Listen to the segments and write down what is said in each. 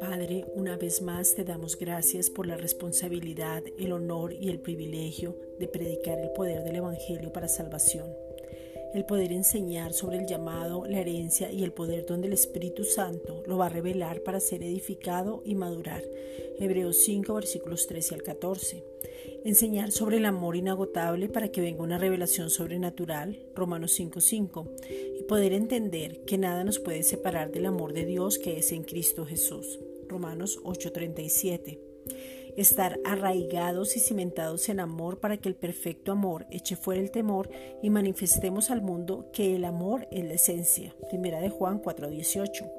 Padre, una vez más te damos gracias por la responsabilidad, el honor y el privilegio de predicar el poder del Evangelio para salvación el poder enseñar sobre el llamado, la herencia y el poder donde el Espíritu Santo lo va a revelar para ser edificado y madurar. Hebreos 5 versículos 13 al 14. Enseñar sobre el amor inagotable para que venga una revelación sobrenatural. Romanos 5:5. Y poder entender que nada nos puede separar del amor de Dios que es en Cristo Jesús. Romanos 8:37 estar arraigados y cimentados en amor para que el perfecto amor eche fuera el temor y manifestemos al mundo que el amor es la esencia. Primera de Juan 4:18.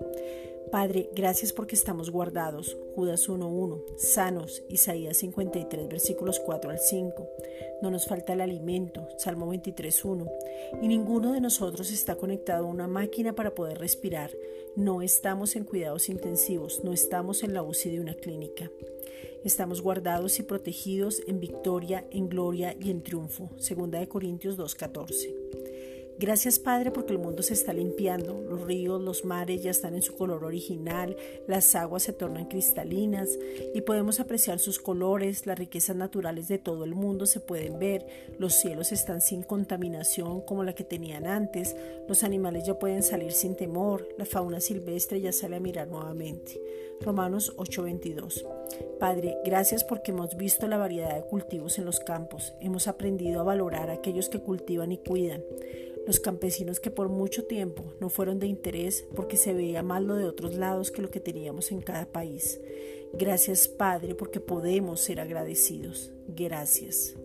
Padre, gracias porque estamos guardados. Judas 1.1. Sanos. Isaías 53 versículos 4 al 5. No nos falta el alimento. Salmo 23.1. Y ninguno de nosotros está conectado a una máquina para poder respirar. No estamos en cuidados intensivos. No estamos en la UCI de una clínica. Estamos guardados y protegidos en victoria, en gloria y en triunfo. Segunda de Corintios 2.14. Gracias Padre porque el mundo se está limpiando, los ríos, los mares ya están en su color original, las aguas se tornan cristalinas y podemos apreciar sus colores, las riquezas naturales de todo el mundo se pueden ver, los cielos están sin contaminación como la que tenían antes, los animales ya pueden salir sin temor, la fauna silvestre ya sale a mirar nuevamente. Romanos 8:22. Padre, gracias porque hemos visto la variedad de cultivos en los campos, hemos aprendido a valorar a aquellos que cultivan y cuidan los campesinos que por mucho tiempo no fueron de interés porque se veía más lo de otros lados que lo que teníamos en cada país. Gracias Padre porque podemos ser agradecidos. Gracias.